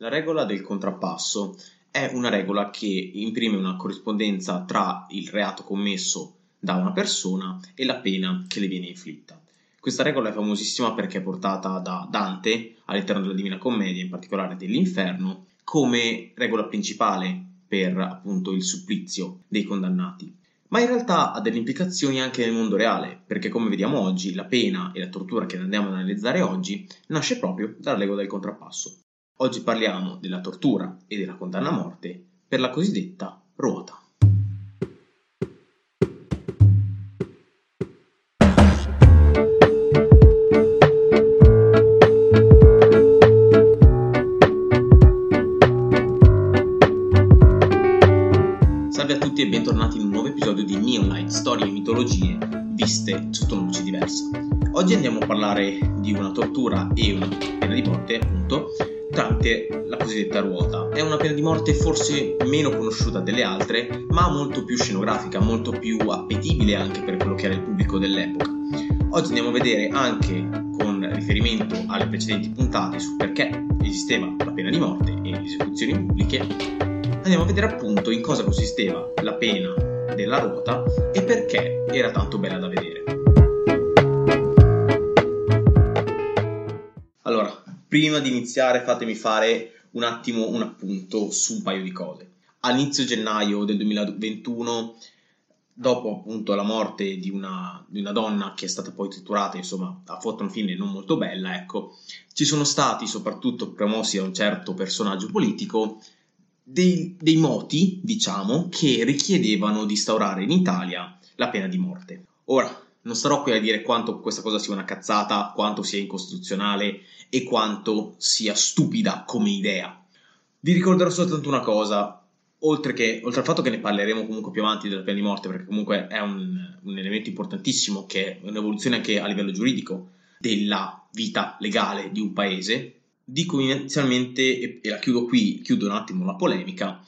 La regola del contrappasso è una regola che imprime una corrispondenza tra il reato commesso da una persona e la pena che le viene inflitta. Questa regola è famosissima perché è portata da Dante all'interno della Divina Commedia, in particolare dell'Inferno, come regola principale per appunto il supplizio dei condannati. Ma in realtà ha delle implicazioni anche nel mondo reale, perché come vediamo oggi la pena e la tortura che andiamo ad analizzare oggi nasce proprio dalla regola del contrappasso. Oggi parliamo della tortura e della condanna a morte per la cosiddetta ruota. Salve a tutti e bentornati in un nuovo episodio di Neonite, storie e mitologie viste sotto una luce diversa. Oggi andiamo a parlare di una tortura e una pena di morte, appunto, tramite la cosiddetta ruota. È una pena di morte forse meno conosciuta delle altre, ma molto più scenografica, molto più appetibile anche per quello che era il pubblico dell'epoca. Oggi andiamo a vedere anche con riferimento alle precedenti puntate su perché esisteva la pena di morte e le esecuzioni pubbliche, andiamo a vedere appunto in cosa consisteva la pena della ruota e perché era tanto bella da vedere. Prima di iniziare fatemi fare un attimo un appunto su un paio di cose. All'inizio gennaio del 2021, dopo appunto la morte di una, di una donna che è stata poi torturata, insomma, ha fatto una fine non molto bella, ecco, ci sono stati, soprattutto promossi da un certo personaggio politico, dei, dei moti, diciamo, che richiedevano di instaurare in Italia la pena di morte. Ora, non starò qui a dire quanto questa cosa sia una cazzata, quanto sia incostituzionale e quanto sia stupida come idea. Vi ricorderò soltanto una cosa, oltre, che, oltre al fatto che ne parleremo comunque più avanti della pena di morte, perché comunque è un, un elemento importantissimo, che è un'evoluzione anche a livello giuridico della vita legale di un paese, dico inizialmente, e, la chiudo qui, chiudo un attimo la polemica,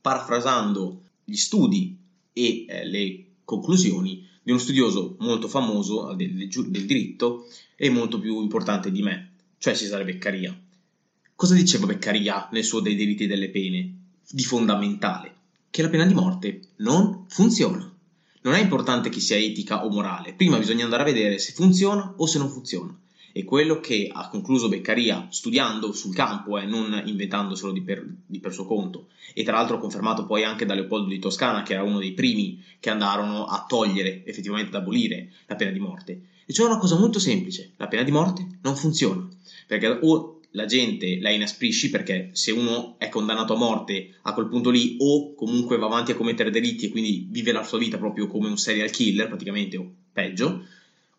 parafrasando gli studi e eh, le conclusioni di uno studioso molto famoso del, del, diritto e molto più importante di me, cioè Cesare Beccaria. Cosa diceva Beccaria nel suo dei diritti e delle pene? Di fondamentale, che la pena di morte non funziona. Non è importante che sia etica o morale, prima bisogna andare a vedere se funziona o se non funziona e quello che ha concluso Beccaria studiando sul campo e eh, non inventandoselo di per, di per suo conto. E tra l'altro confermato poi anche da Leopoldo di Toscana che era uno dei primi che andarono a togliere effettivamente ad abolire la pena di morte. E cioè una cosa molto semplice. La pena di morte non funziona. Perché o la gente la inasprisci perché se uno è condannato a morte a quel punto lì o comunque va avanti a commettere delitti e quindi vive la sua vita proprio come un serial killer praticamente o peggio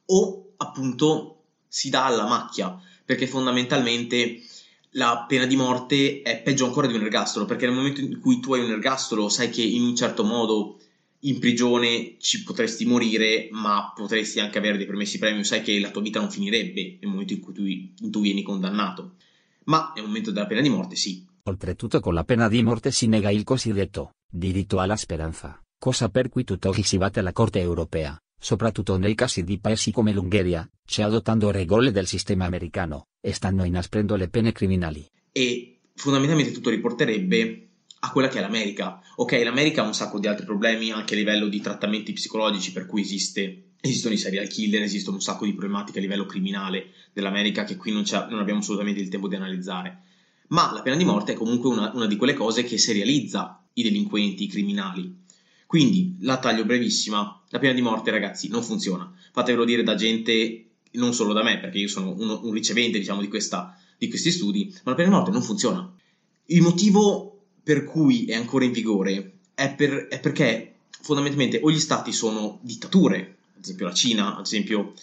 o appunto si dà alla macchia, perché fondamentalmente la pena di morte è peggio ancora di un ergastolo, perché nel momento in cui tu hai un ergastolo sai che in un certo modo in prigione ci potresti morire, ma potresti anche avere dei permessi premium, sai che la tua vita non finirebbe nel momento in cui tu, tu vieni condannato. Ma nel momento della pena di morte sì. Oltretutto con la pena di morte si nega il cosiddetto diritto alla speranza, cosa per cui tutt'oggi si batte la Corte europea, soprattutto nei casi di paesi come l'Ungheria, cioè adottando regole del sistema americano, e stanno inasprendo le pene criminali. E fondamentalmente tutto riporterebbe a quella che è l'America. Ok, l'America ha un sacco di altri problemi anche a livello di trattamenti psicologici, per cui esiste, esistono i serial killer, esistono un sacco di problematiche a livello criminale dell'America che qui non, non abbiamo assolutamente il tempo di analizzare. Ma la pena di morte è comunque una, una di quelle cose che serializza i delinquenti, i criminali. Quindi, la taglio brevissima, la pena di morte, ragazzi, non funziona. Fatevelo dire da gente, non solo da me, perché io sono uno, un ricevente, diciamo, di, questa, di questi studi, ma la pena di morte non funziona. Il motivo per cui è ancora in vigore è, per, è perché fondamentalmente o gli stati sono dittature, ad esempio la Cina, ad esempio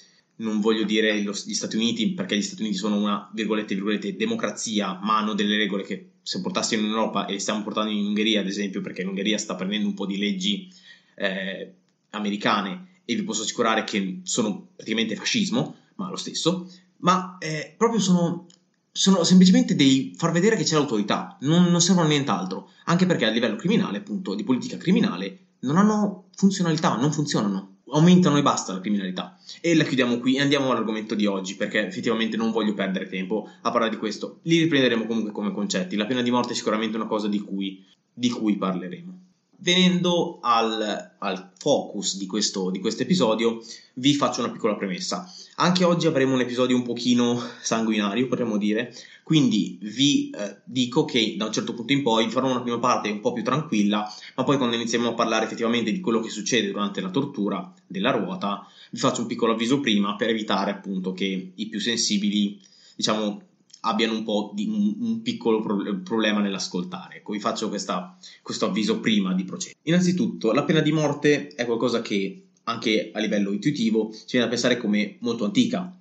non voglio dire gli Stati Uniti perché gli Stati Uniti sono una virgolette, virgolette, democrazia, ma hanno delle regole che se portassero in Europa e stiamo portando in Ungheria, ad esempio, perché l'Ungheria sta prendendo un po' di leggi eh, americane e vi posso assicurare che sono praticamente fascismo, ma lo stesso, ma eh, proprio sono, sono, semplicemente dei far vedere che c'è l'autorità, non, non servono a nient'altro, anche perché a livello criminale, appunto, di politica criminale, non hanno funzionalità, non funzionano aumentano e basta la criminalità. E la chiudiamo qui e andiamo all'argomento di oggi, perché effettivamente non voglio perdere tempo a parlare di questo. Li riprenderemo comunque come concetti. La pena di morte è sicuramente una cosa di cui, di cui parleremo. Venendo al, al focus di questo, di questo episodio, vi faccio una piccola premessa. Anche oggi avremo un episodio un pochino sanguinario, potremmo dire, quindi vi eh, dico che da un certo punto in poi farò una prima parte un po' più tranquilla, ma poi quando iniziamo a parlare effettivamente di quello che succede durante la tortura della ruota, vi faccio un piccolo avviso prima per evitare appunto che i più sensibili, diciamo, abbiano un po' di un, un piccolo pro- problema nell'ascoltare. Ecco, vi faccio questa, questo avviso prima di procedere. Innanzitutto, la pena di morte è qualcosa che anche a livello intuitivo ci viene a pensare come molto antica.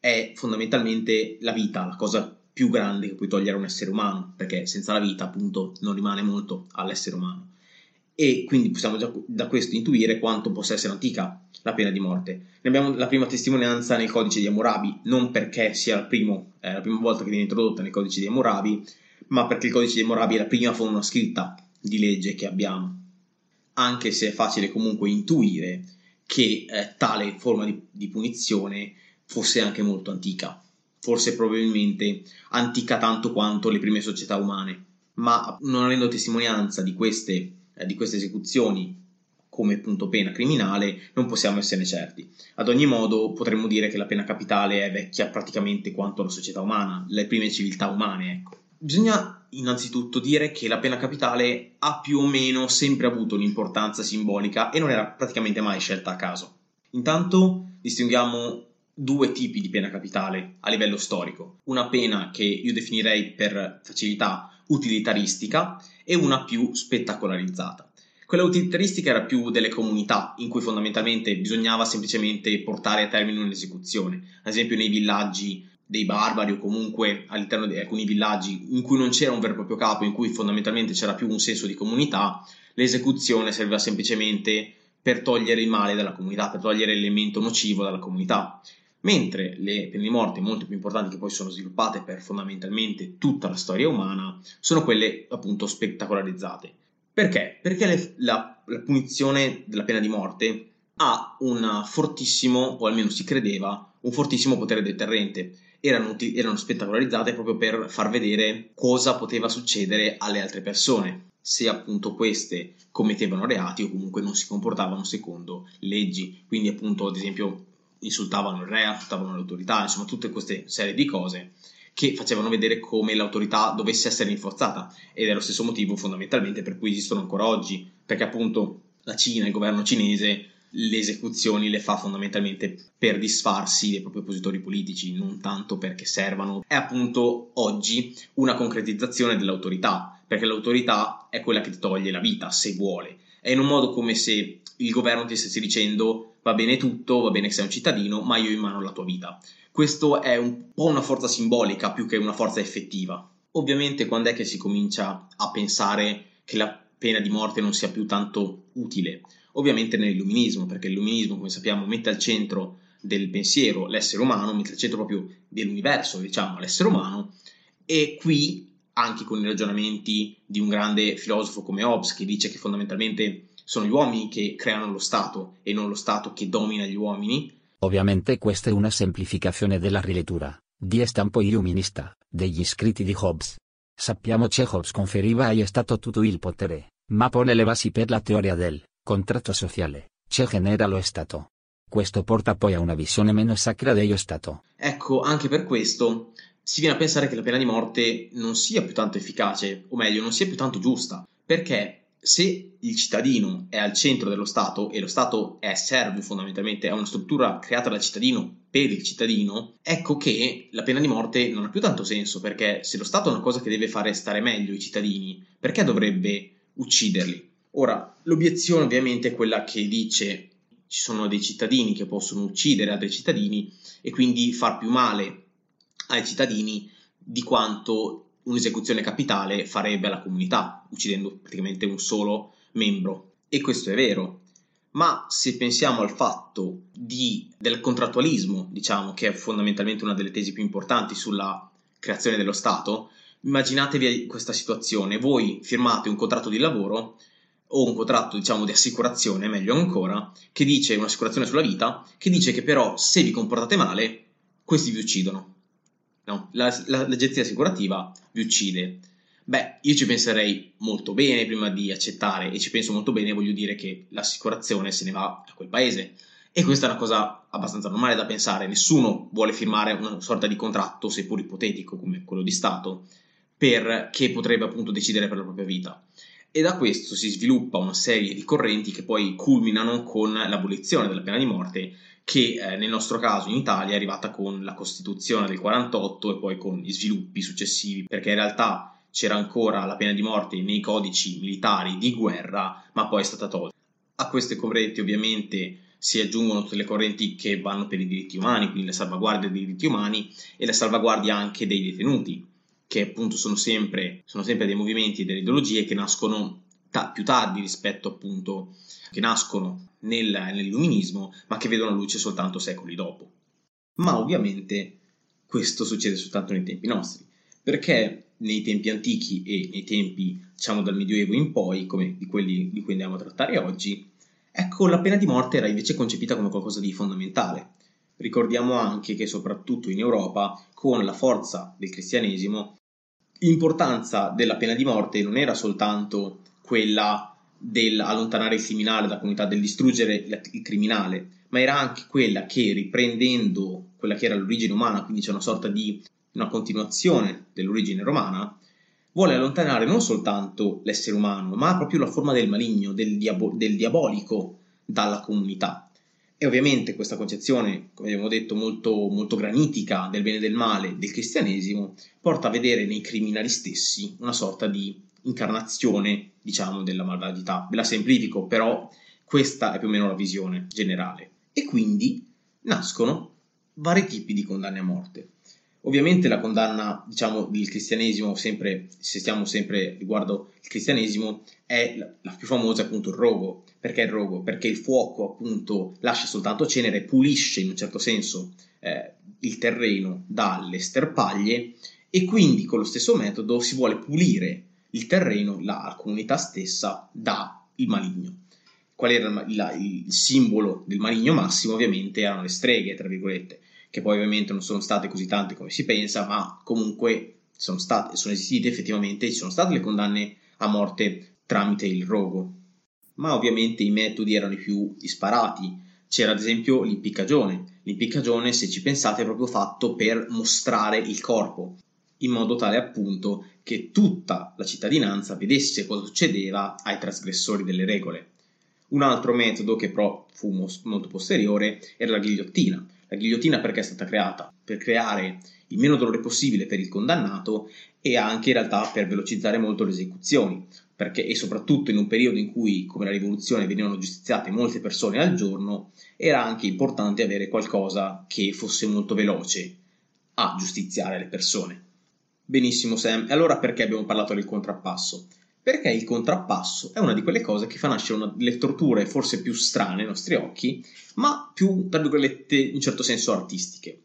È fondamentalmente la vita, la cosa più grande che puoi togliere a un essere umano, perché senza la vita, appunto, non rimane molto all'essere umano e quindi possiamo già da questo intuire quanto possa essere antica la pena di morte. Ne abbiamo la prima testimonianza nel codice di Hammurabi, non perché sia primo, eh, la prima volta che viene introdotta nel codice di Hammurabi, ma perché il codice di Hammurabi è la prima forma scritta di legge che abbiamo, anche se è facile comunque intuire che eh, tale forma di, di punizione fosse anche molto antica, forse probabilmente antica tanto quanto le prime società umane, ma non avendo testimonianza di queste eh, di queste esecuzioni come punto pena criminale non possiamo esserne certi. Ad ogni modo potremmo dire che la pena capitale è vecchia praticamente quanto la società umana, le prime civiltà umane, ecco. Bisogna innanzitutto dire che la pena capitale ha più o meno sempre avuto un'importanza simbolica e non era praticamente mai scelta a caso. Intanto distinguiamo due tipi di pena capitale a livello storico. Una pena che io definirei per facilità utilitaristica e una più spettacolarizzata. Quella utilitaristica era più delle comunità, in cui fondamentalmente bisognava semplicemente portare a termine un'esecuzione, ad esempio nei villaggi dei barbari o comunque all'interno di alcuni villaggi in cui non c'era un vero e proprio capo, in cui fondamentalmente c'era più un senso di comunità, l'esecuzione serviva semplicemente per togliere il male dalla comunità, per togliere l'elemento nocivo dalla comunità mentre le pene di morte molto più importanti che poi sono sviluppate per fondamentalmente tutta la storia umana sono quelle appunto spettacolarizzate. Perché? Perché le, la, la punizione della pena di morte ha un fortissimo, o almeno si credeva, un fortissimo potere deterrente. Erano, erano, spettacolarizzate proprio per far vedere cosa poteva succedere alle altre persone, se appunto queste commettevano reati o comunque non si comportavano secondo leggi. Quindi appunto ad esempio insultavano il re, insultavano l'autorità, insomma tutte queste serie di cose che facevano vedere come l'autorità dovesse essere rinforzata ed è lo stesso motivo fondamentalmente per cui esistono ancora oggi, perché appunto la Cina, il governo cinese, le esecuzioni le fa fondamentalmente per disfarsi dei propri oppositori politici, non tanto perché servano. È appunto oggi una concretizzazione dell'autorità, perché l'autorità è quella che ti toglie la vita, se vuole. È in un modo come se il governo ti stesse dicendo va bene tutto, va bene che sei un cittadino, ma io ho in mano la tua vita. Questo è un po' una forza simbolica più che una forza effettiva. Ovviamente quando è che si comincia a pensare che la pena di morte non sia più tanto utile? Ovviamente nell'illuminismo, perché l'illuminismo, come sappiamo, mette al centro del pensiero l'essere umano, mette al centro proprio dell'universo, diciamo, l'essere umano, e qui anche con i ragionamenti di un grande filosofo come Hobbes che dice che fondamentalmente sono gli uomini che creano lo Stato e non lo Stato che domina gli uomini. Ovviamente questa è una semplificazione della rilettura, di stampo illuminista, degli scritti di Hobbes. Sappiamo che Hobbes conferiva agli Stato tutto il potere, ma pone le basi per la teoria del contratto sociale, che genera lo Stato. Questo porta poi a una visione meno sacra dello Stato. Ecco, anche per questo si viene a pensare che la pena di morte non sia più tanto efficace, o meglio, non sia più tanto giusta, perché se il cittadino è al centro dello Stato e lo Stato è servo fondamentalmente, è una struttura creata dal cittadino per il cittadino, ecco che la pena di morte non ha più tanto senso perché se lo Stato è una cosa che deve fare stare meglio i cittadini, perché dovrebbe ucciderli? Ora, l'obiezione ovviamente è quella che dice ci sono dei cittadini che possono uccidere altri cittadini e quindi far più male ai cittadini di quanto un'esecuzione capitale farebbe alla comunità, uccidendo praticamente un solo membro. E questo è vero. Ma se pensiamo al fatto di, del contrattualismo, diciamo, che è fondamentalmente una delle tesi più importanti sulla creazione dello Stato, immaginatevi questa situazione. Voi firmate un contratto di lavoro o un contratto diciamo di assicurazione, meglio ancora, che dice un'assicurazione sulla vita, che dice che però se vi comportate male, questi vi uccidono. No? La, la, l'agenzia assicurativa vi uccide. Beh, io ci penserei molto bene prima di accettare e ci penso molto bene, voglio dire che l'assicurazione se ne va a quel paese. E questa è una cosa abbastanza normale da pensare, nessuno vuole firmare una sorta di contratto, seppur ipotetico come quello di Stato, per che potrebbe appunto decidere per la propria vita. E da questo si sviluppa una serie di correnti che poi culminano con l'abolizione della pena di morte che eh, nel nostro caso in Italia è arrivata con la Costituzione del 48 e poi con gli sviluppi successivi, perché in realtà c'era ancora la pena di morte nei codici militari di guerra, ma poi è stata tolta. A queste correnti ovviamente si aggiungono tutte le correnti che vanno per i diritti umani, quindi la salvaguardia dei diritti umani e la salvaguardia anche dei detenuti, che appunto sono sempre, sono sempre dei movimenti e delle ideologie che nascono ta- più tardi rispetto appunto che nascono nel, nell'illuminismo, ma che vedono luce soltanto secoli dopo. Ma ovviamente questo succede soltanto nei tempi nostri, perché nei tempi antichi e nei tempi, diciamo, dal Medioevo in poi, come di quelli di cui andiamo a trattare oggi, ecco, la pena di morte era invece concepita come qualcosa di fondamentale. Ricordiamo anche che soprattutto in Europa, con la forza del cristianesimo, l'importanza della pena di morte non era soltanto quella dell'allontanare il criminale dalla comunità, del distruggere il criminale, ma era anche quella che riprendendo quella che era l'origine umana, quindi c'è una sorta di una continuazione dell'origine romana, vuole allontanare non soltanto l'essere umano, ma proprio la forma del maligno, del, diabo- del diabolico dalla comunità. E ovviamente questa concezione, come abbiamo detto, molto, molto granitica del bene e del male del cristianesimo, porta a vedere nei criminali stessi una sorta di incarnazione, diciamo, della malvagità. Ve la semplifico, però questa è più o meno la visione generale. E quindi nascono vari tipi di condanne a morte. Ovviamente la condanna, diciamo, del cristianesimo, sempre, se stiamo sempre riguardo il cristianesimo, è la, più famosa appunto il rogo. Perché il rogo? Perché il fuoco appunto lascia soltanto cenere, pulisce in un certo senso eh, il terreno dalle sterpaglie e quindi con lo stesso metodo si vuole pulire il terreno, la comunità stessa, dà il maligno. Qual era il, il simbolo del maligno massimo? Ovviamente erano le streghe, tra virgolette, che poi ovviamente non sono state così tante come si pensa, ma comunque sono, state, sono esistite effettivamente, ci sono state le condanne a morte tramite il rogo. Ma ovviamente i metodi erano i più disparati. C'era ad esempio l'impiccagione. L'impiccagione, se ci pensate, è proprio fatto per mostrare il corpo in modo tale appunto che tutta la cittadinanza vedesse cosa succedeva ai trasgressori delle regole. Un altro metodo che però fu molto posteriore era la ghigliottina. La ghigliottina perché è stata creata? Per creare il meno dolore possibile per il condannato e anche in realtà per velocizzare molto le esecuzioni, perché e soprattutto in un periodo in cui, come la rivoluzione, venivano giustiziate molte persone al giorno, era anche importante avere qualcosa che fosse molto veloce a giustiziare le persone. Benissimo Sam, e allora perché abbiamo parlato del contrappasso? Perché il contrappasso è una di quelle cose che fa nascere una, le torture forse più strane ai nostri occhi, ma più, tra virgolette, in certo senso artistiche.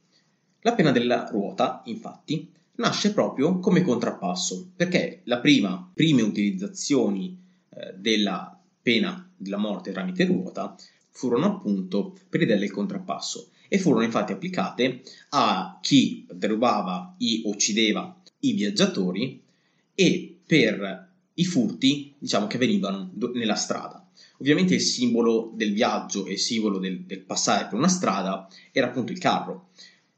La pena della ruota, infatti, nasce proprio come contrappasso, perché le prime utilizzazioni eh, della pena della morte tramite ruota furono appunto per l'idea del contrappasso e furono infatti applicate a chi derubava e uccideva i viaggiatori e per i furti, diciamo, che venivano nella strada. Ovviamente il simbolo del viaggio e il simbolo del, del, passare per una strada era appunto il carro,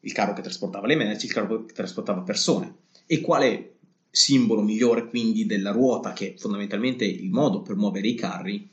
il carro che trasportava le merci, il carro che trasportava persone. E quale simbolo migliore quindi della ruota, che è fondamentalmente il modo per muovere i carri,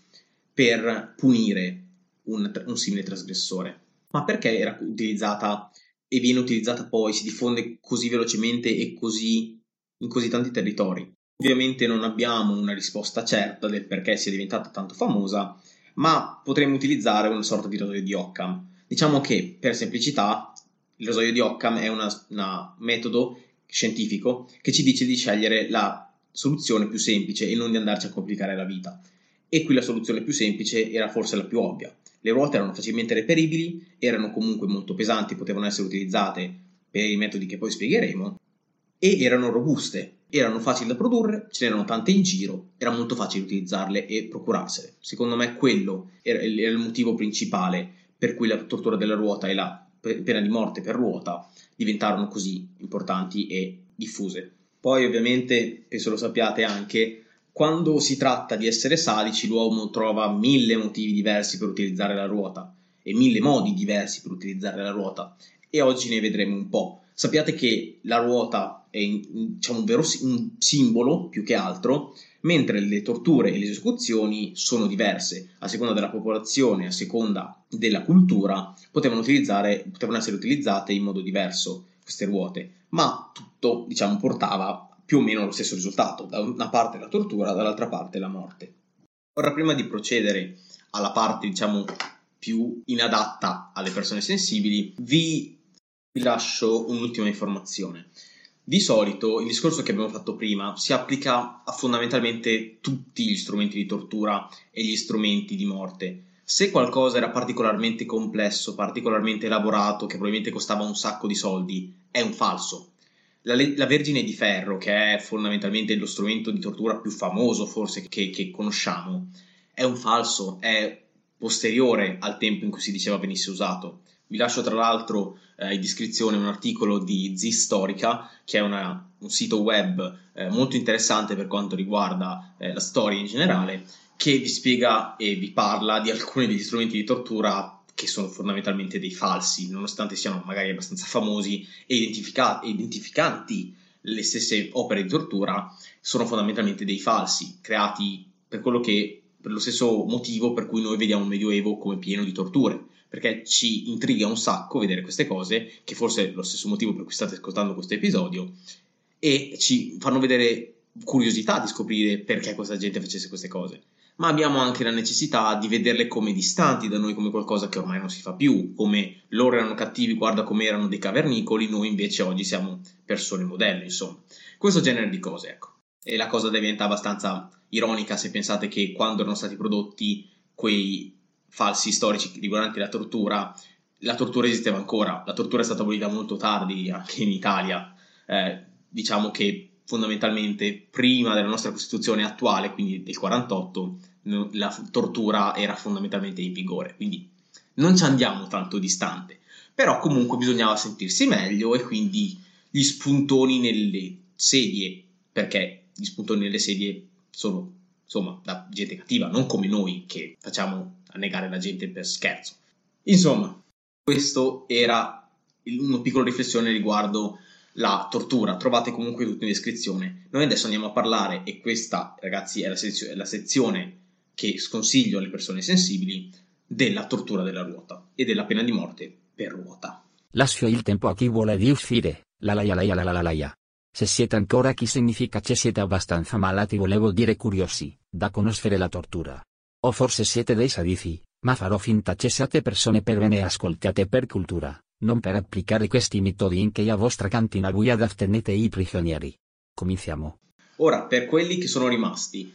per punire un, un simile trasgressore? Ma perché era utilizzata e viene utilizzata poi, si diffonde così velocemente e così in così tanti territori. Ovviamente non abbiamo una risposta certa del perché sia diventata tanto famosa, ma potremmo utilizzare una sorta di rasoio di Occam. Diciamo che per semplicità il rasoio di Occam è un metodo scientifico che ci dice di scegliere la soluzione più semplice e non di andarci a complicare la vita. E qui la soluzione più semplice era forse la più ovvia, le ruote erano facilmente reperibili, erano comunque molto pesanti, potevano essere utilizzate per i metodi che poi spiegheremo, e erano robuste. erano facili da produrre, ce n'erano tante in giro, era molto facile utilizzarle e procurarsele. Secondo me quello era il motivo principale per cui la tortura della ruota e la pena di morte per ruota diventarono così importanti e diffuse. Poi ovviamente, penso lo sappiate anche, quando si tratta di essere salici l'uomo trova mille motivi diversi per utilizzare la ruota e mille modi diversi per utilizzare la ruota e oggi ne vedremo un po'. Sappiate che la ruota è diciamo, un, vero, un simbolo più che altro, mentre le torture e le esecuzioni sono diverse, a seconda della popolazione, a seconda della cultura, potevano, potevano essere utilizzate in modo diverso queste ruote, ma tutto diciamo, portava più o meno allo stesso risultato, da una parte la tortura, dall'altra parte la morte. Ora, prima di procedere alla parte diciamo più inadatta alle persone sensibili, vi vi lascio un'ultima informazione. Di solito il discorso che abbiamo fatto prima si applica a fondamentalmente tutti gli strumenti di tortura e gli strumenti di morte. Se qualcosa era particolarmente complesso, particolarmente elaborato, che probabilmente costava un sacco di soldi, è un falso. La, la Vergine di Ferro, che è fondamentalmente lo strumento di tortura più famoso forse che, che conosciamo, è un falso, è posteriore al tempo in cui si diceva venisse usato. Vi lascio tra l'altro eh, in descrizione un articolo di Z Storica, che è una, un sito web eh, molto interessante per quanto riguarda eh, la storia in generale, che vi spiega e vi parla di alcuni degli strumenti di tortura che sono fondamentalmente dei falsi, nonostante siano magari abbastanza famosi e identifica- identificanti le stesse opere di tortura, sono fondamentalmente dei falsi, creati per quello che per lo stesso motivo per cui noi vediamo il Medioevo come pieno di torture perché ci intriga un sacco vedere queste cose, che forse è lo stesso motivo per cui state ascoltando questo episodio, e ci fanno vedere curiosità di scoprire perché questa gente facesse queste cose. Ma abbiamo anche la necessità di vederle come distanti da noi, come qualcosa che ormai non si fa più, come loro erano cattivi, guarda come erano dei cavernicoli, noi invece oggi siamo persone modelle, insomma. Questo genere di cose, ecco. E la cosa diventa abbastanza ironica se pensate che quando erano stati prodotti quei falsi storici riguardanti la tortura, la tortura esisteva ancora, la tortura è stata abolita molto tardi anche in Italia, eh, diciamo che fondamentalmente prima della nostra Costituzione attuale, quindi del 48, la tortura era fondamentalmente in vigore, quindi non ci andiamo tanto distante, però comunque bisognava sentirsi meglio e quindi gli spuntoni nelle sedie, perché gli spuntoni nelle sedie sono insomma da gente cattiva, non come noi che facciamo a negare la gente per scherzo. Insomma, questo era una piccola riflessione riguardo la tortura, trovate comunque tutto in descrizione. Noi adesso andiamo a parlare, e questa ragazzi è la, sezio- è la sezione che sconsiglio alle persone sensibili, della tortura della ruota e della pena di morte per ruota. Lascio il tempo a chi vuole di uscire, la laia laia la la la laia. Se siete ancora chi significa che siete abbastanza malati volevo dire curiosi, da conoscere la tortura. O forse siete dei sadifi, ma farò finta che siate persone per bene e ascoltate per cultura, non per applicare questi metodi in che a vostra cantina guida tenete i prigionieri. Cominciamo. Ora, per quelli che sono rimasti,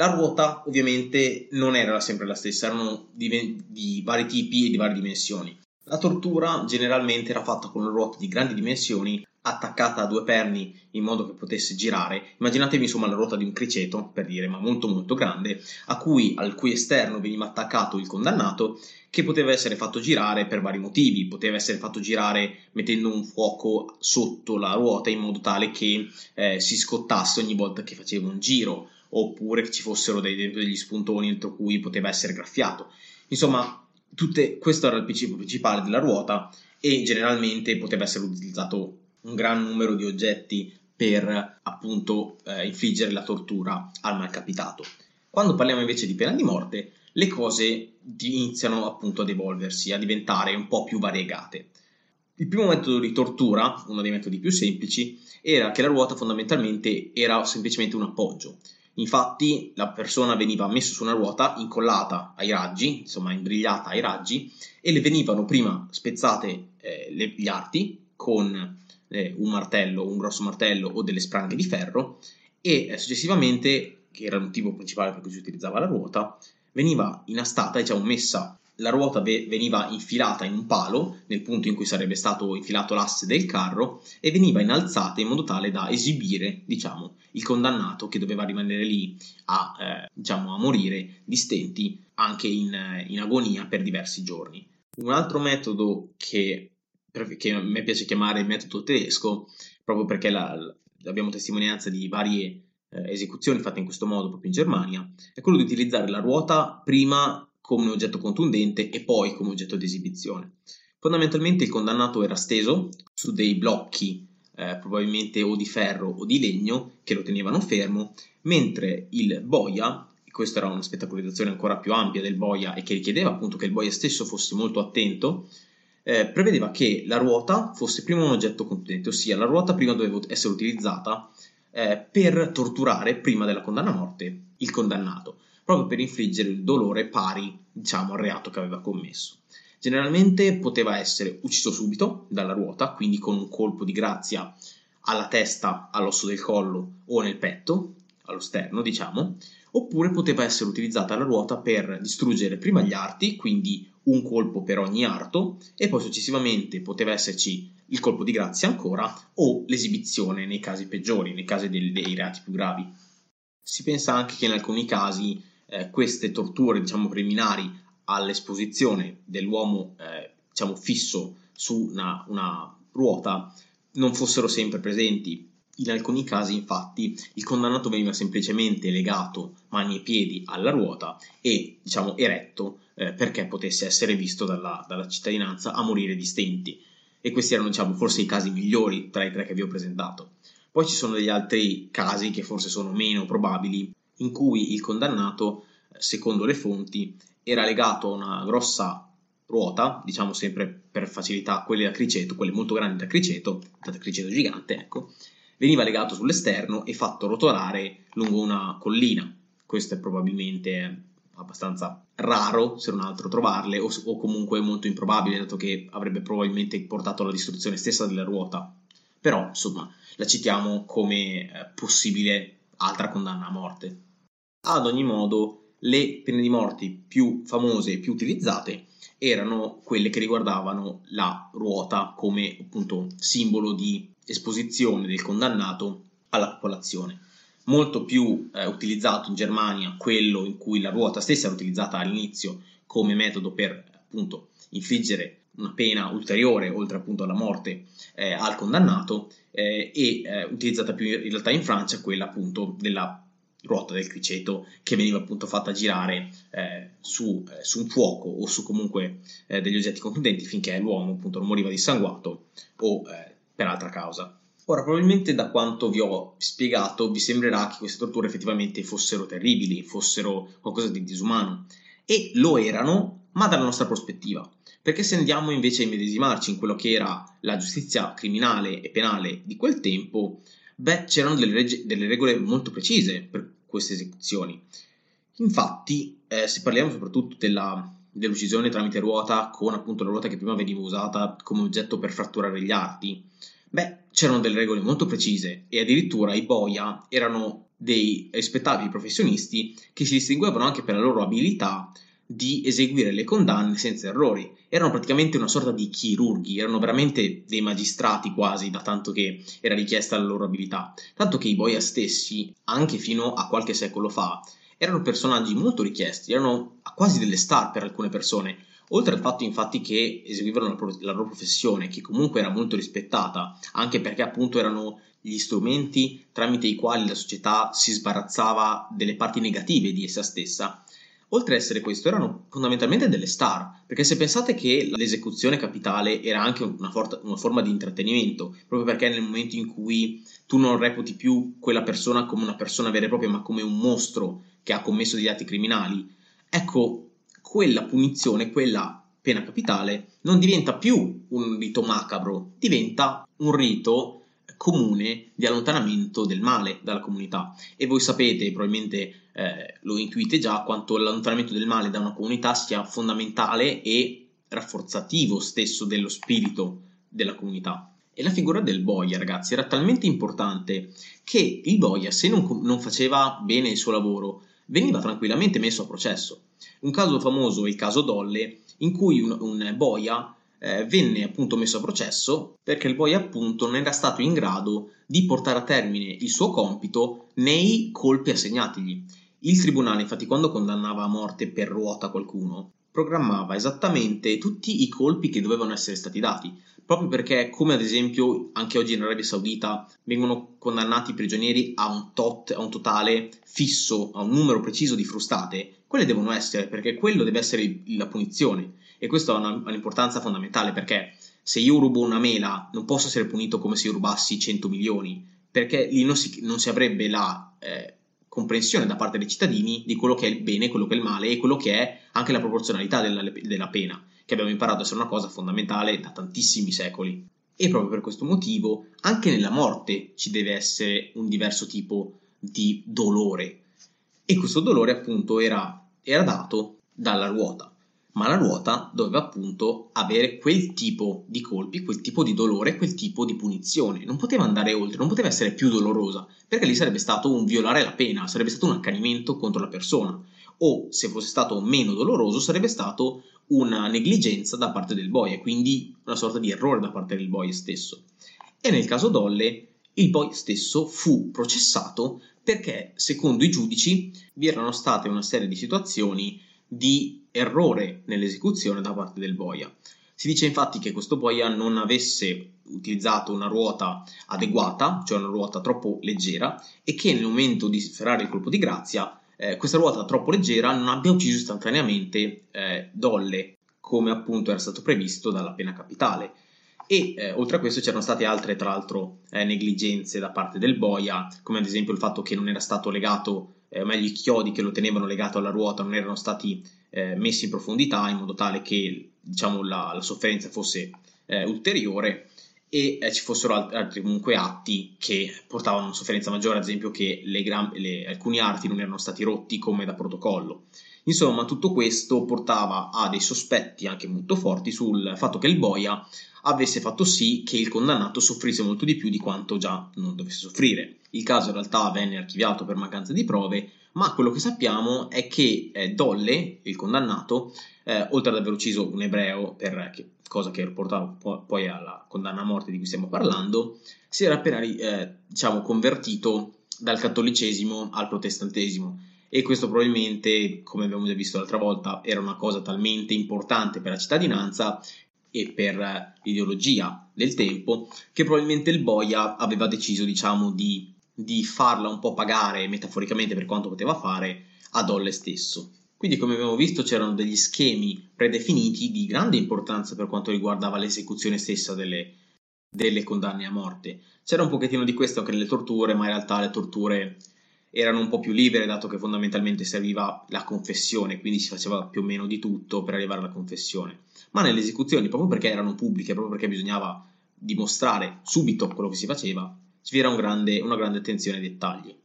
la ruota ovviamente non era sempre la stessa, erano di, di vari tipi e di varie dimensioni. La tortura generalmente era fatta con una ruota di grandi dimensioni attaccata a due perni in modo che potesse girare. Immaginatevi insomma la ruota di un criceto, per dire, ma molto molto grande, a cui, al cui esterno veniva attaccato il condannato, che poteva essere fatto girare per vari motivi. Poteva essere fatto girare mettendo un fuoco sotto la ruota in modo tale che eh, si scottasse ogni volta che faceva un giro, oppure che ci fossero dei, degli spuntoni entro cui poteva essere graffiato. Insomma, tutte, questo era il principio principale della ruota e generalmente poteva essere utilizzato un gran numero di oggetti per appunto eh, infliggere la tortura al malcapitato. Quando parliamo invece di pena di morte, le cose iniziano appunto ad evolversi, a diventare un po' più variegate. Il primo metodo di tortura, uno dei metodi più semplici, era che la ruota fondamentalmente era semplicemente un appoggio. Infatti la persona veniva messa su una ruota incollata ai raggi, insomma imbrigliata ai raggi, e le venivano prima spezzate eh, le, gli arti con eh, un martello, un grosso martello o delle spranghe di ferro e eh, successivamente, che era il motivo principale per cui si utilizzava la ruota, veniva inastata, diciamo messa la ruota ve- veniva infilata in un palo, nel punto in cui sarebbe stato infilato l'asse del carro, e veniva innalzata in modo tale da esibire, diciamo, il condannato che doveva rimanere lì a, eh, diciamo, a morire di stenti anche in, in, agonia per diversi giorni. Un altro metodo che, che a me piace chiamare metodo tedesco, proprio perché la, abbiamo testimonianza di varie eh, esecuzioni fatte in questo modo proprio in Germania, è quello di utilizzare la ruota prima come oggetto contundente e poi come oggetto di esibizione. Fondamentalmente il condannato era steso su dei blocchi eh, probabilmente o di ferro o di legno che lo tenevano fermo, mentre il boia, questa era una spettacolarizzazione ancora più ampia del boia e che richiedeva appunto che il boia stesso fosse molto attento, eh, prevedeva che la ruota fosse prima un oggetto contundente, ossia la ruota prima doveva essere utilizzata eh, per torturare prima della condanna a morte il condannato proprio per infliggere il dolore pari, diciamo, al reato che aveva commesso. Generalmente poteva essere ucciso subito dalla ruota, quindi con un colpo di grazia alla testa, all'osso del collo o nel petto, allo sterno, diciamo, oppure poteva essere utilizzata la ruota per distruggere prima gli arti, quindi un colpo per ogni arto, e poi successivamente poteva esserci il colpo di grazia ancora o l'esibizione nei casi peggiori, nei casi dei, dei reati più gravi. Si pensa anche che in alcuni casi eh, queste torture diciamo, preliminari all'esposizione dell'uomo eh, diciamo, fisso su una, una ruota non fossero sempre presenti. In alcuni casi, infatti, il condannato veniva semplicemente legato mani e piedi alla ruota e, diciamo, eretto eh, perché potesse essere visto dalla, dalla, cittadinanza a morire di stenti. E questi erano, diciamo, forse i casi migliori tra i tre che vi ho presentato. Poi ci sono degli altri casi che forse sono meno probabili, in cui il condannato, secondo le fonti, era legato a una grossa ruota, diciamo sempre per facilità quelle da criceto, quelle molto grandi da criceto, da criceto gigante, ecco, veniva legato sull'esterno e fatto rotolare lungo una collina. Questo è probabilmente abbastanza raro, se non altro, trovarle, o, o comunque molto improbabile, dato che avrebbe probabilmente portato alla distruzione stessa della ruota. Però, insomma, la citiamo come eh, possibile altra condanna a morte. Ad ogni modo, le pene di morte più famose e più utilizzate erano quelle che riguardavano la ruota come appunto simbolo di esposizione del condannato alla popolazione. Molto più eh, utilizzato in Germania quello in cui la ruota stessa era utilizzata all'inizio come metodo per appunto infliggere una pena ulteriore oltre appunto alla morte eh, al condannato eh, e eh, utilizzata più in realtà in Francia quella appunto della ruota del criceto che veniva appunto fatta girare eh, su, eh, su, un fuoco o su comunque eh, degli oggetti contundenti finché l'uomo appunto non moriva dissanguato o eh, per altra causa. Ora, probabilmente da quanto vi ho spiegato vi sembrerà che queste torture effettivamente fossero terribili, fossero qualcosa di disumano e lo erano, ma dalla nostra prospettiva. Perché se andiamo invece a immedesimarci in quello che era la giustizia criminale e penale di quel tempo, beh, c'erano delle, reg- delle regole molto precise per queste esecuzioni. Infatti, eh, se parliamo soprattutto della, dell'uccisione tramite ruota, con appunto la ruota che prima veniva usata come oggetto per fratturare gli arti, beh, c'erano delle regole molto precise e addirittura i boia erano dei rispettabili professionisti che si distinguevano anche per la loro abilità di eseguire le condanne senza errori. Erano praticamente una sorta di chirurghi, erano veramente dei magistrati quasi, da tanto che era richiesta la loro abilità. Tanto che i boia stessi, anche fino a qualche secolo fa, erano personaggi molto richiesti, erano quasi delle star per alcune persone. Oltre al fatto infatti che eseguivano la loro professione, che comunque era molto rispettata, anche perché appunto erano gli strumenti tramite i quali la società si sbarazzava delle parti negative di essa stessa, oltre ad essere questo, erano fondamentalmente delle star, perché se pensate che l'esecuzione capitale era anche una, for- una, forma di intrattenimento, proprio perché nel momento in cui tu non reputi più quella persona come una persona vera e propria, ma come un mostro che ha commesso degli atti criminali, ecco, quella punizione, quella pena capitale, non diventa più un rito macabro, diventa un rito comune di allontanamento del male dalla comunità. E voi sapete, probabilmente eh, lo intuite già, quanto l'allontanamento del male da una comunità sia fondamentale e rafforzativo stesso dello spirito della comunità. E la figura del boia, ragazzi, era talmente importante che il boia, se non, non faceva bene il suo lavoro, veniva tranquillamente messo a processo. Un caso famoso è il caso Dolle, in cui un, un boia eh, venne appunto messo a processo perché il boia appunto non era stato in grado di portare a termine il suo compito nei colpi assegnatigli. Il tribunale, infatti, quando condannava a morte per ruota qualcuno, programmava esattamente tutti i colpi che dovevano essere stati dati, proprio perché, come ad esempio anche oggi in Arabia Saudita, vengono condannati i prigionieri a un tot, a un totale fisso, a un numero preciso di frustate, quelle devono essere, perché quello deve essere la punizione. E questo ha un'importanza fondamentale, perché se io rubo una mela non posso essere punito come se io rubassi 100 milioni, perché lì non si, non si avrebbe la... Eh, comprensione da parte dei cittadini di quello che è il bene, quello che è il male e quello che è anche la proporzionalità della, della pena, che abbiamo imparato a essere una cosa fondamentale da tantissimi secoli. E proprio per questo motivo, anche nella morte ci deve essere un diverso tipo di dolore. E questo dolore appunto era, era dato dalla ruota ma la ruota doveva appunto avere quel tipo di colpi, quel tipo di dolore, quel tipo di punizione. Non poteva andare oltre, non poteva essere più dolorosa, perché lì sarebbe stato un violare la pena, sarebbe stato un accanimento contro la persona. O se fosse stato meno doloroso, sarebbe stato una negligenza da parte del boia, quindi una sorta di errore da parte del boia stesso. E nel caso Dolle, il boia stesso fu processato perché, secondo i giudici, vi erano state una serie di situazioni di errore nell'esecuzione da parte del boia. Si dice infatti che questo boia non avesse utilizzato una ruota adeguata, cioè una ruota troppo leggera, e che nel momento di sferrare il colpo di grazia, eh, questa ruota troppo leggera non abbia ucciso istantaneamente eh, Dolle, come appunto era stato previsto dalla pena capitale. E eh, oltre a questo c'erano state altre, tra l'altro, eh, negligenze da parte del boia, come ad esempio il fatto che non era stato legato eh, meglio i chiodi che lo tenevano legato alla ruota non erano stati eh, messi in profondità in modo tale che diciamo, la, la sofferenza fosse eh, ulteriore e eh, ci fossero altri, altri, comunque atti che portavano a una sofferenza maggiore, ad esempio che le gram- le, alcuni arti non erano stati rotti come da protocollo. Insomma, tutto questo portava a dei sospetti anche molto forti sul fatto che il boia avesse fatto sì che il condannato soffrisse molto di più di quanto già non dovesse soffrire. Il caso in realtà venne archiviato per mancanza di prove, ma quello che sappiamo è che eh, Dolle, il condannato, eh, oltre ad aver ucciso un ebreo, per, che, cosa che portava po- poi alla condanna a morte di cui stiamo parlando, si era appena eh, diciamo, convertito dal cattolicesimo al protestantesimo. E questo probabilmente, come abbiamo già visto l'altra volta, era una cosa talmente importante per la cittadinanza e per l'ideologia del tempo che probabilmente il boia aveva deciso diciamo di di farla un po' pagare metaforicamente per quanto poteva fare a Dolle stesso. Quindi, come abbiamo visto, c'erano degli schemi predefiniti di grande importanza per quanto riguardava l'esecuzione stessa delle, delle condanne a morte. C'era un pochettino di questo anche nelle torture, ma in realtà le torture erano un po' più libere, dato che fondamentalmente serviva la confessione, quindi si faceva più o meno di tutto per arrivare alla confessione. Ma nelle esecuzioni, proprio perché erano pubbliche, proprio perché bisognava dimostrare subito quello che si faceva, vi un grande, una grande attenzione ai dettagli.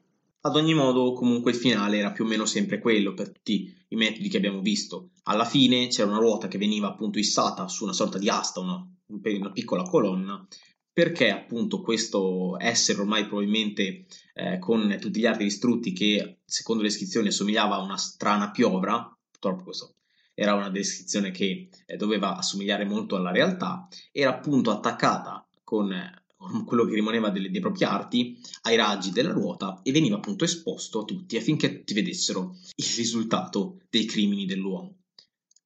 Ad ogni modo, comunque il finale era più o meno sempre quello per tutti i metodi che abbiamo visto. Alla fine c'era una ruota che veniva appunto issata su una sorta di asta, una, una piccola colonna, perché appunto questo essere ormai probabilmente eh, con tutti gli arti distrutti che secondo le iscrizioni assomigliava a una strana piovra, purtroppo questo era una descrizione che eh, doveva assomigliare molto alla realtà, era appunto attaccata con quello che rimaneva delle, dei propri arti ai raggi della ruota e veniva appunto esposto a tutti affinché tutti vedessero il risultato dei crimini dell'uomo.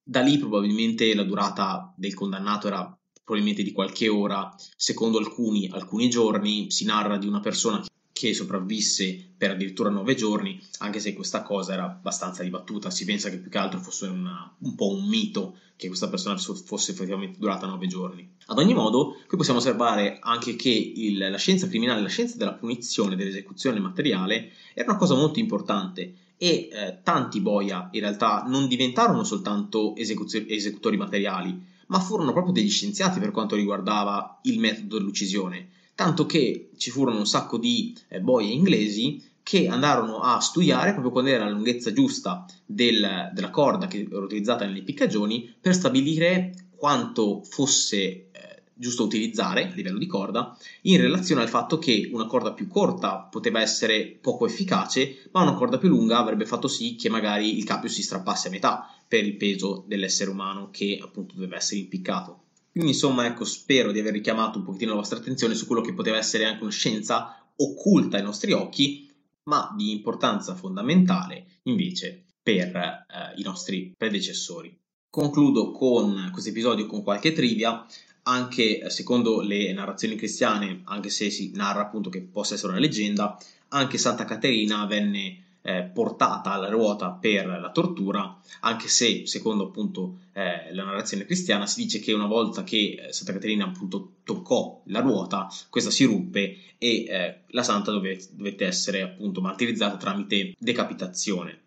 Da lì probabilmente la durata del condannato era probabilmente di qualche ora, secondo alcuni alcuni giorni, si narra di una persona che sopravvisse per addirittura nove giorni, anche se questa cosa era abbastanza dibattuta, si pensa che più che altro fosse una, un po' un mito che questa persona fosse effettivamente durata nove giorni. Ad ogni modo, qui possiamo osservare anche che il, la scienza criminale, la scienza della punizione, dell'esecuzione materiale, era una cosa molto importante e eh, tanti boia in realtà non diventarono soltanto esecutori materiali, ma furono proprio degli scienziati per quanto riguardava il metodo dell'uccisione tanto che ci furono un sacco di eh, boie inglesi che andarono a studiare proprio qual era la lunghezza giusta del, della corda che era utilizzata nelle impiccagioni per stabilire quanto fosse eh, giusto utilizzare a livello di corda, in relazione al fatto che una corda più corta poteva essere poco efficace, ma una corda più lunga avrebbe fatto sì che magari il cappio si strappasse a metà per il peso dell'essere umano che appunto doveva essere impiccato. Quindi insomma, ecco, spero di aver richiamato un pochettino la vostra attenzione su quello che poteva essere anche una scienza occulta ai nostri occhi, ma di importanza fondamentale invece per eh, i nostri predecessori. Concludo con questo episodio con qualche trivia, anche secondo le narrazioni cristiane, anche se si narra appunto che possa essere una leggenda, anche Santa Caterina venne eh, portata alla ruota per la tortura, anche se secondo appunto eh, la narrazione cristiana si dice che una volta che eh, Santa Caterina appunto toccò la ruota, questa si ruppe e eh, la santa dovette, dovette essere appunto martirizzata tramite decapitazione.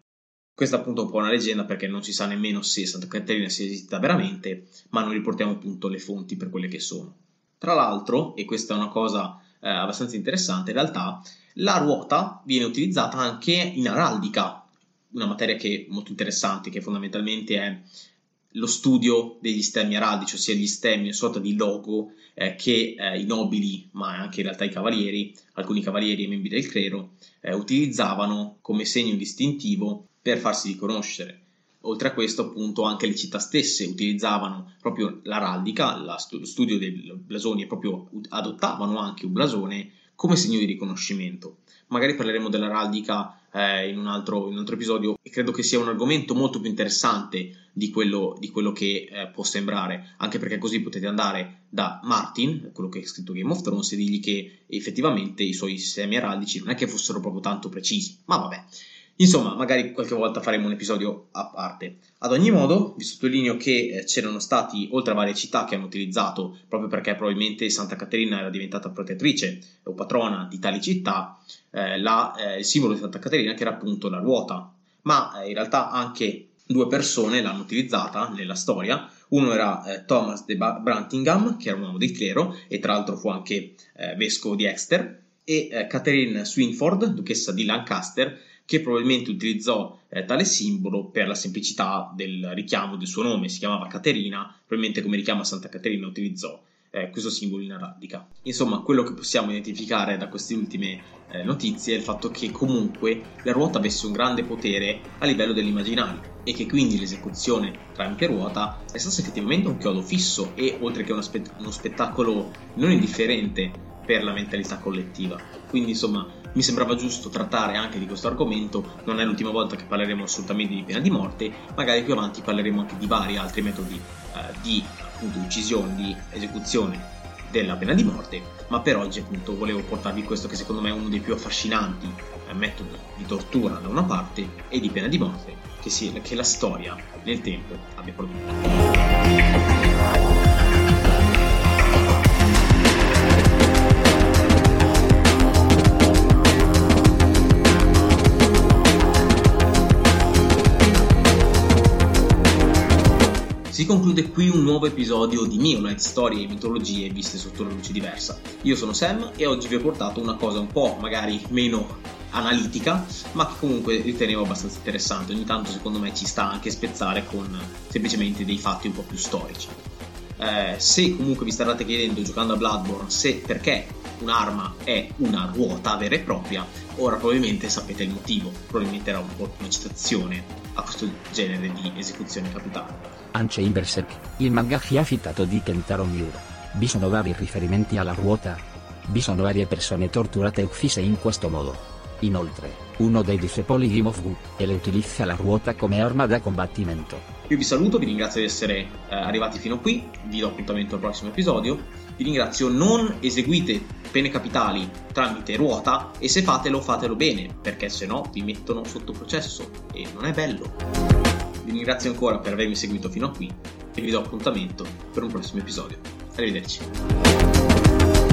Questa è appunto un po' una leggenda perché non si sa nemmeno se Santa Caterina sia esistita veramente, ma noi riportiamo appunto le fonti per quelle che sono. Tra l'altro, e questa è una cosa eh, abbastanza interessante, in realtà la ruota viene utilizzata anche in araldica, una materia che è molto interessante, che fondamentalmente è lo studio degli stemmi araldici, ossia gli stemmi, una sorta di logo eh, che eh, i nobili, ma anche in realtà i cavalieri, alcuni cavalieri e membri del clero, eh, utilizzavano come segno distintivo per farsi riconoscere. Oltre a questo, appunto, anche le città stesse utilizzavano proprio l'araldica, la, lo studio dei blasoni, e proprio adottavano anche un blasone come segno di riconoscimento. Magari parleremo dell'araldica eh, in, un altro, in, un altro, episodio e credo che sia un argomento molto più interessante di quello, di quello che eh, può sembrare, anche perché così potete andare da Martin, quello che ha scritto Game of Thrones, e dirgli che effettivamente i suoi semi araldici non è che fossero proprio tanto precisi, ma vabbè. Insomma, magari qualche volta faremo un episodio a parte. Ad ogni modo, vi sottolineo che eh, c'erano stati, oltre a varie città che hanno utilizzato, proprio perché probabilmente Santa Caterina era diventata protettrice o patrona di tali città, eh, la, eh, il simbolo di Santa Caterina che era appunto la ruota. Ma eh, in realtà anche due persone l'hanno utilizzata nella storia. Uno era eh, Thomas de Brantingham, che era un uomo del clero e tra l'altro fu anche eh, vescovo di Exeter, e Catherine Swinford, duchessa di Lancaster, che probabilmente utilizzò eh, tale simbolo per la semplicità del richiamo del suo nome, si chiamava Caterina, probabilmente come richiamo a Santa Caterina utilizzò eh, questo simbolo in araldica. Insomma, quello che possiamo identificare da queste ultime eh, notizie è il fatto che comunque la ruota avesse un grande potere a livello dell'immaginario e che quindi l'esecuzione tramite ruota è stato effettivamente un chiodo fisso e oltre che uno, spe- uno spettacolo non indifferente per la mentalità collettiva. Quindi insomma mi sembrava giusto trattare anche di questo argomento, non è l'ultima volta che parleremo assolutamente di pena di morte, magari più avanti parleremo anche di vari altri metodi eh, di appunto, uccisione, di esecuzione della pena di morte, ma per oggi appunto volevo portarvi questo che secondo me è uno dei più affascinanti eh, metodi di tortura da una parte e di pena di morte che, si, che la storia nel tempo abbia prodotto. Si conclude qui un nuovo episodio di Night Storie e mitologie viste sotto una luce diversa. Io sono Sam e oggi vi ho portato una cosa un po' magari meno analitica, ma che comunque ritenevo abbastanza interessante. Ogni tanto secondo me ci sta anche spezzare con semplicemente dei fatti un po' più storici. Eh, se comunque vi starete chiedendo giocando a Bloodborne se perché un'arma è una ruota vera e propria, ora probabilmente sapete il motivo, probabilmente era un po' una citazione a questo genere di esecuzione capitale. Anche in Berserk, il manga ha citato di Kentaro Miura. Vi sono vari riferimenti alla ruota. Vi sono varie persone torturate e uccise in questo modo. Inoltre, uno dei discepoli di Mofu, e le utilizza la ruota come arma da combattimento. Io vi saluto, vi ringrazio di essere eh, arrivati fino qui, vi do appuntamento al prossimo episodio. Vi ringrazio, non eseguite pene capitali tramite ruota e se fatelo fatelo bene, perché se no vi mettono sotto processo e non è bello. Vi ringrazio ancora per avermi seguito fino a qui e vi do appuntamento per un prossimo episodio. Arrivederci.